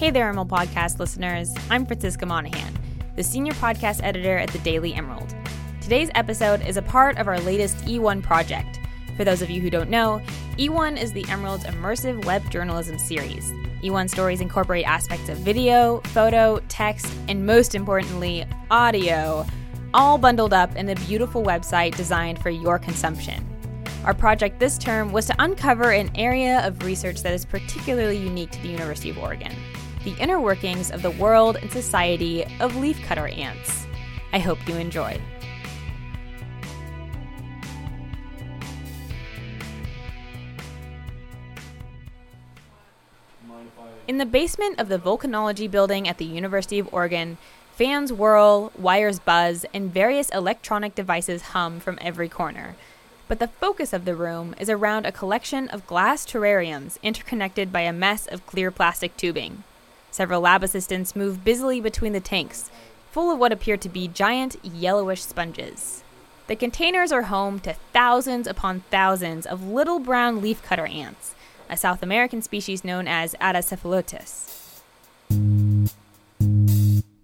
Hey there, Emerald Podcast listeners. I'm Francisca Monahan, the senior podcast editor at the Daily Emerald. Today's episode is a part of our latest E1 project. For those of you who don't know, E1 is the Emerald's immersive web journalism series. E1 stories incorporate aspects of video, photo, text, and most importantly, audio, all bundled up in a beautiful website designed for your consumption. Our project this term was to uncover an area of research that is particularly unique to the University of Oregon the inner workings of the world and society of leafcutter ants. I hope you enjoy. In the basement of the volcanology building at the University of Oregon, fans whirl, wires buzz, and various electronic devices hum from every corner but the focus of the room is around a collection of glass terrariums interconnected by a mess of clear plastic tubing. Several lab assistants move busily between the tanks, full of what appear to be giant yellowish sponges. The containers are home to thousands upon thousands of little brown leafcutter ants, a South American species known as Atta cephalotes.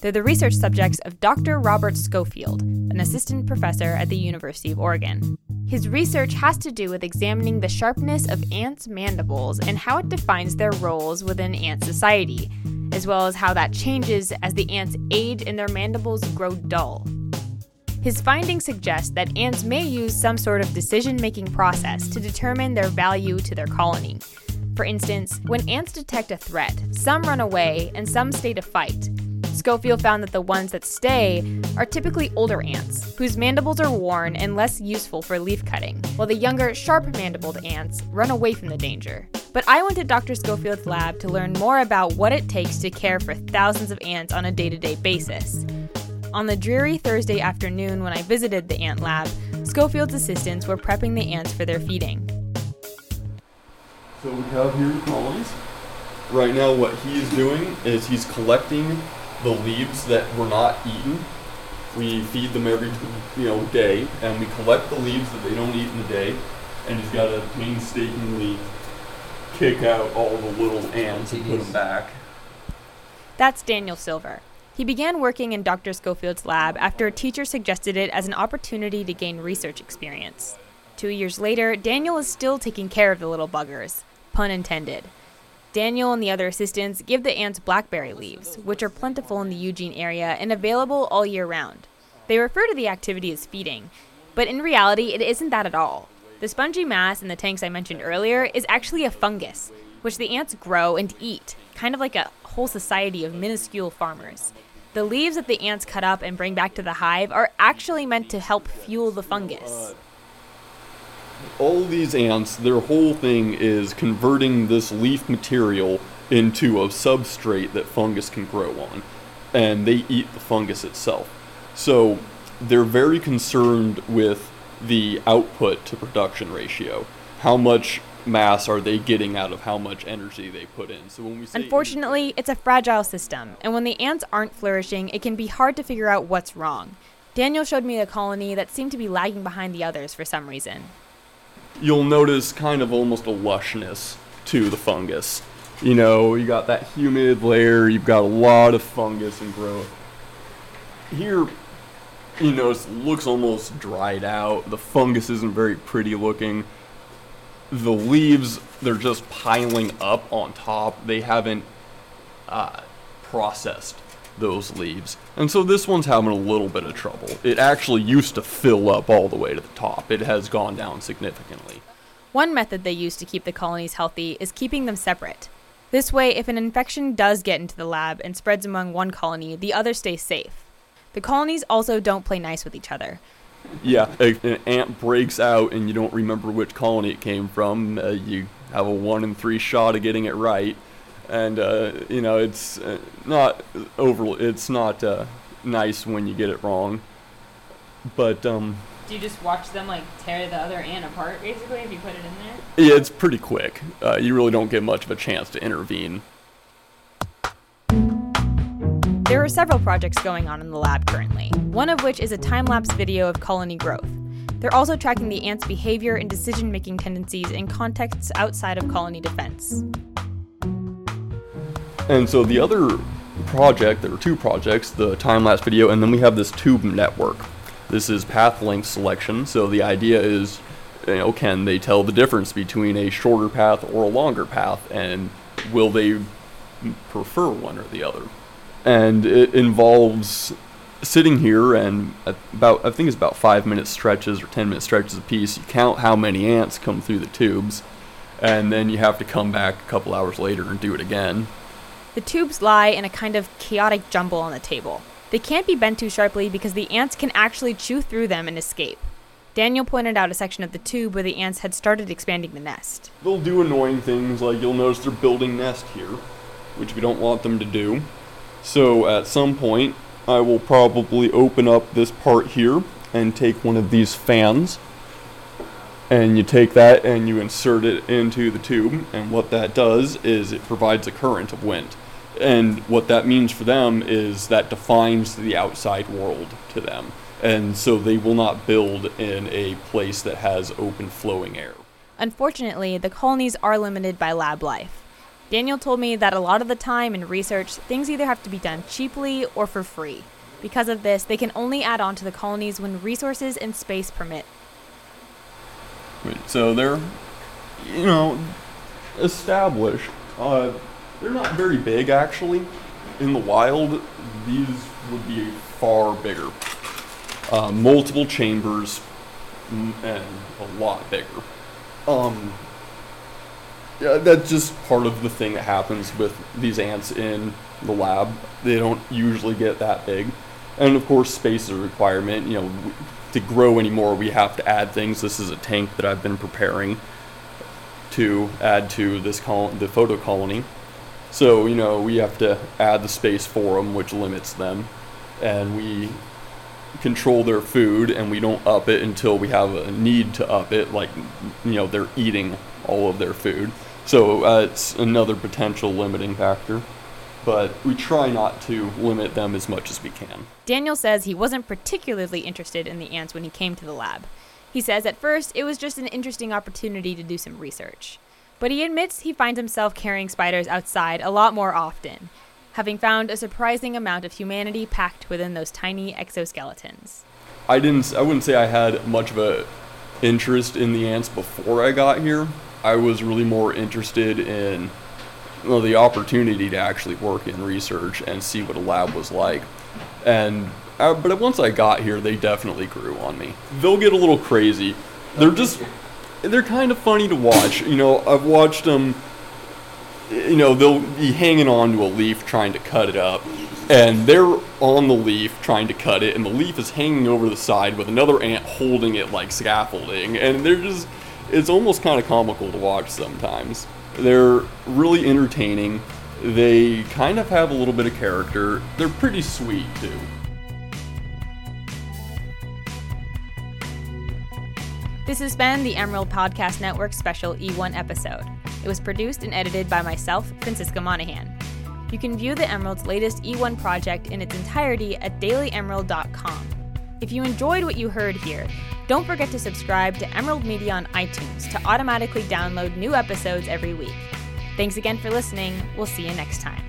They're the research subjects of Dr. Robert Schofield, an assistant professor at the University of Oregon. His research has to do with examining the sharpness of ants' mandibles and how it defines their roles within ant society, as well as how that changes as the ants age and their mandibles grow dull. His findings suggest that ants may use some sort of decision making process to determine their value to their colony. For instance, when ants detect a threat, some run away and some stay to fight, Schofield found that the ones that stay are typically older ants, whose mandibles are worn and less useful for leaf cutting, while the younger, sharp mandibled ants run away from the danger. But I went to Dr. Schofield's lab to learn more about what it takes to care for thousands of ants on a day to day basis. On the dreary Thursday afternoon when I visited the ant lab, Schofield's assistants were prepping the ants for their feeding. So we have here colonies. Right now, what he's doing is he's collecting the leaves that were not eaten. We feed them every you know day, and we collect the leaves that they don't eat in a day. And he's got to painstakingly kick out all the little ants and put them back. That's Daniel Silver. He began working in Dr. Schofield's lab after a teacher suggested it as an opportunity to gain research experience. Two years later, Daniel is still taking care of the little buggers, pun intended. Daniel and the other assistants give the ants blackberry leaves, which are plentiful in the Eugene area and available all year round. They refer to the activity as feeding, but in reality, it isn't that at all. The spongy mass in the tanks I mentioned earlier is actually a fungus, which the ants grow and eat, kind of like a whole society of minuscule farmers. The leaves that the ants cut up and bring back to the hive are actually meant to help fuel the fungus all these ants, their whole thing is converting this leaf material into a substrate that fungus can grow on. And they eat the fungus itself. So they're very concerned with the output to production ratio. How much mass are they getting out of how much energy they put in? So when we Unfortunately, it's a fragile system, and when the ants aren't flourishing, it can be hard to figure out what's wrong. Daniel showed me a colony that seemed to be lagging behind the others for some reason you'll notice kind of almost a lushness to the fungus. You know, you got that humid layer, you've got a lot of fungus and growth. Here, you know, it looks almost dried out. The fungus isn't very pretty looking. The leaves, they're just piling up on top. They haven't uh, processed those leaves. And so this one's having a little bit of trouble. It actually used to fill up all the way to the top. It has gone down significantly. One method they use to keep the colonies healthy is keeping them separate. This way, if an infection does get into the lab and spreads among one colony, the other stays safe. The colonies also don't play nice with each other. Yeah, if an ant breaks out and you don't remember which colony it came from, uh, you have a one in three shot of getting it right and uh, you know it's uh, not over. It's not uh, nice when you get it wrong. But um, do you just watch them like tear the other ant apart, basically, if you put it in there? Yeah, it's pretty quick. Uh, you really don't get much of a chance to intervene. There are several projects going on in the lab currently, one of which is a time lapse video of colony growth. They're also tracking the ants' behavior and decision making tendencies in contexts outside of colony defense. And so the other project, there are two projects, the time-lapse video, and then we have this tube network. This is path length selection, so the idea is, you know, can they tell the difference between a shorter path or a longer path, and will they prefer one or the other? And it involves sitting here and about I think it's about five minute stretches or ten minute stretches a piece. You count how many ants come through the tubes, and then you have to come back a couple hours later and do it again. The tubes lie in a kind of chaotic jumble on the table. They can't be bent too sharply because the ants can actually chew through them and escape. Daniel pointed out a section of the tube where the ants had started expanding the nest. They'll do annoying things like you'll notice they're building nest here, which we don't want them to do. So at some point, I will probably open up this part here and take one of these fans and you take that and you insert it into the tube and what that does is it provides a current of wind and what that means for them is that defines the outside world to them. And so they will not build in a place that has open flowing air. Unfortunately, the colonies are limited by lab life. Daniel told me that a lot of the time in research, things either have to be done cheaply or for free. Because of this, they can only add on to the colonies when resources and space permit. So they're, you know, established. Uh, they're not very big, actually. In the wild, these would be far bigger. Uh, multiple chambers and a lot bigger. Um, yeah, that's just part of the thing that happens with these ants in the lab. They don't usually get that big. And of course, space is a requirement. You know, to grow anymore, we have to add things. This is a tank that I've been preparing to add to this col- the photo colony. So, you know, we have to add the space for them, which limits them. And we control their food and we don't up it until we have a need to up it, like, you know, they're eating all of their food. So uh, it's another potential limiting factor. But we try not to limit them as much as we can. Daniel says he wasn't particularly interested in the ants when he came to the lab. He says at first it was just an interesting opportunity to do some research. But he admits he finds himself carrying spiders outside a lot more often, having found a surprising amount of humanity packed within those tiny exoskeletons. I didn't I wouldn't say I had much of a interest in the ants before I got here. I was really more interested in the opportunity to actually work in research and see what a lab was like. And uh, but once I got here, they definitely grew on me. They'll get a little crazy. They're just they're kind of funny to watch. You know, I've watched them. You know, they'll be hanging on to a leaf trying to cut it up, and they're on the leaf trying to cut it, and the leaf is hanging over the side with another ant holding it like scaffolding, and they're just. It's almost kind of comical to watch sometimes. They're really entertaining. They kind of have a little bit of character. They're pretty sweet too. This has been the Emerald Podcast Network special E1 episode. It was produced and edited by myself, Francisca Monahan. You can view the Emerald's latest E1 project in its entirety at dailyemerald.com. If you enjoyed what you heard here, don't forget to subscribe to Emerald Media on iTunes to automatically download new episodes every week. Thanks again for listening. We'll see you next time.